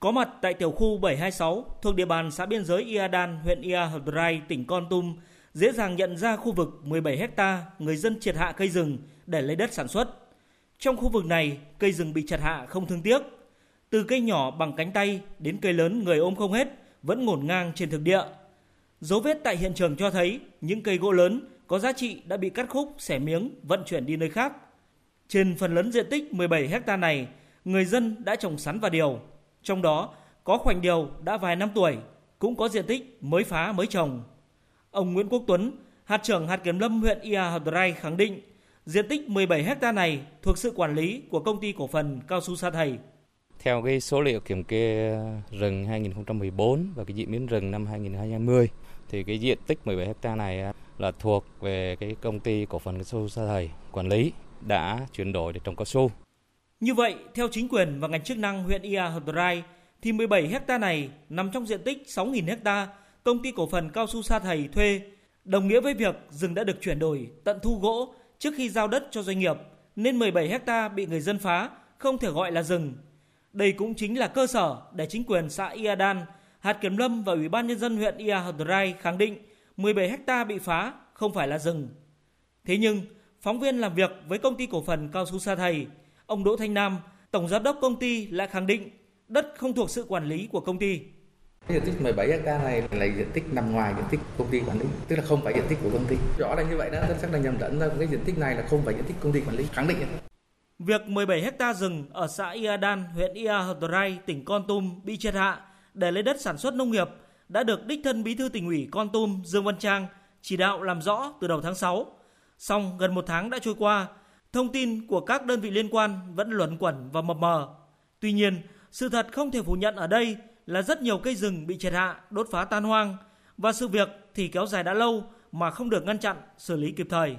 Có mặt tại tiểu khu 726 thuộc địa bàn xã biên giới Iadan, huyện Ia Hờ tỉnh Con Tum, dễ dàng nhận ra khu vực 17 hecta người dân triệt hạ cây rừng để lấy đất sản xuất. Trong khu vực này, cây rừng bị chặt hạ không thương tiếc. Từ cây nhỏ bằng cánh tay đến cây lớn người ôm không hết vẫn ngổn ngang trên thực địa. Dấu vết tại hiện trường cho thấy những cây gỗ lớn có giá trị đã bị cắt khúc, xẻ miếng, vận chuyển đi nơi khác. Trên phần lớn diện tích 17 hecta này, người dân đã trồng sắn và điều. Trong đó có khoảnh điều đã vài năm tuổi, cũng có diện tích mới phá mới trồng. Ông Nguyễn Quốc Tuấn, hạt trưởng hạt kiểm lâm huyện Ia Hadrai khẳng định diện tích 17 hecta này thuộc sự quản lý của công ty cổ phần cao su Sa Thầy. Theo cái số liệu kiểm kê rừng 2014 và cái diễn biến rừng năm 2020 thì cái diện tích 17 hecta này là thuộc về cái công ty cổ phần cao su Sa Thầy quản lý đã chuyển đổi để trồng cao su. Như vậy, theo chính quyền và ngành chức năng huyện Ia Hadrai thì 17 hecta này nằm trong diện tích 6.000 hecta công ty cổ phần cao su Sa Thầy thuê, đồng nghĩa với việc rừng đã được chuyển đổi tận thu gỗ trước khi giao đất cho doanh nghiệp, nên 17 hecta bị người dân phá, không thể gọi là rừng. Đây cũng chính là cơ sở để chính quyền xã Iadan, hạt kiểm lâm và ủy ban nhân dân huyện Ia Hadrai khẳng định 17 hecta bị phá không phải là rừng. Thế nhưng, phóng viên làm việc với công ty cổ phần cao su Sa Thầy, ông Đỗ Thanh Nam, tổng giám đốc công ty lại khẳng định đất không thuộc sự quản lý của công ty. Diện tích 17 ha này là diện tích nằm ngoài diện tích công ty quản lý, tức là không phải diện tích của công ty. Rõ ràng như vậy đó, rất là nhầm lẫn ra cái diện tích này là không phải diện tích công ty quản lý, khẳng định. Việc 17 hecta rừng ở xã Iadan, huyện Ia Hadrai, tỉnh Con Tum bị triệt hạ để lấy đất sản xuất nông nghiệp đã được đích thân Bí thư tỉnh ủy Con Tum Dương Văn Trang chỉ đạo làm rõ từ đầu tháng 6. Song gần một tháng đã trôi qua, thông tin của các đơn vị liên quan vẫn luẩn quẩn và mập mờ. Tuy nhiên, sự thật không thể phủ nhận ở đây là rất nhiều cây rừng bị triệt hạ, đốt phá tan hoang và sự việc thì kéo dài đã lâu mà không được ngăn chặn, xử lý kịp thời.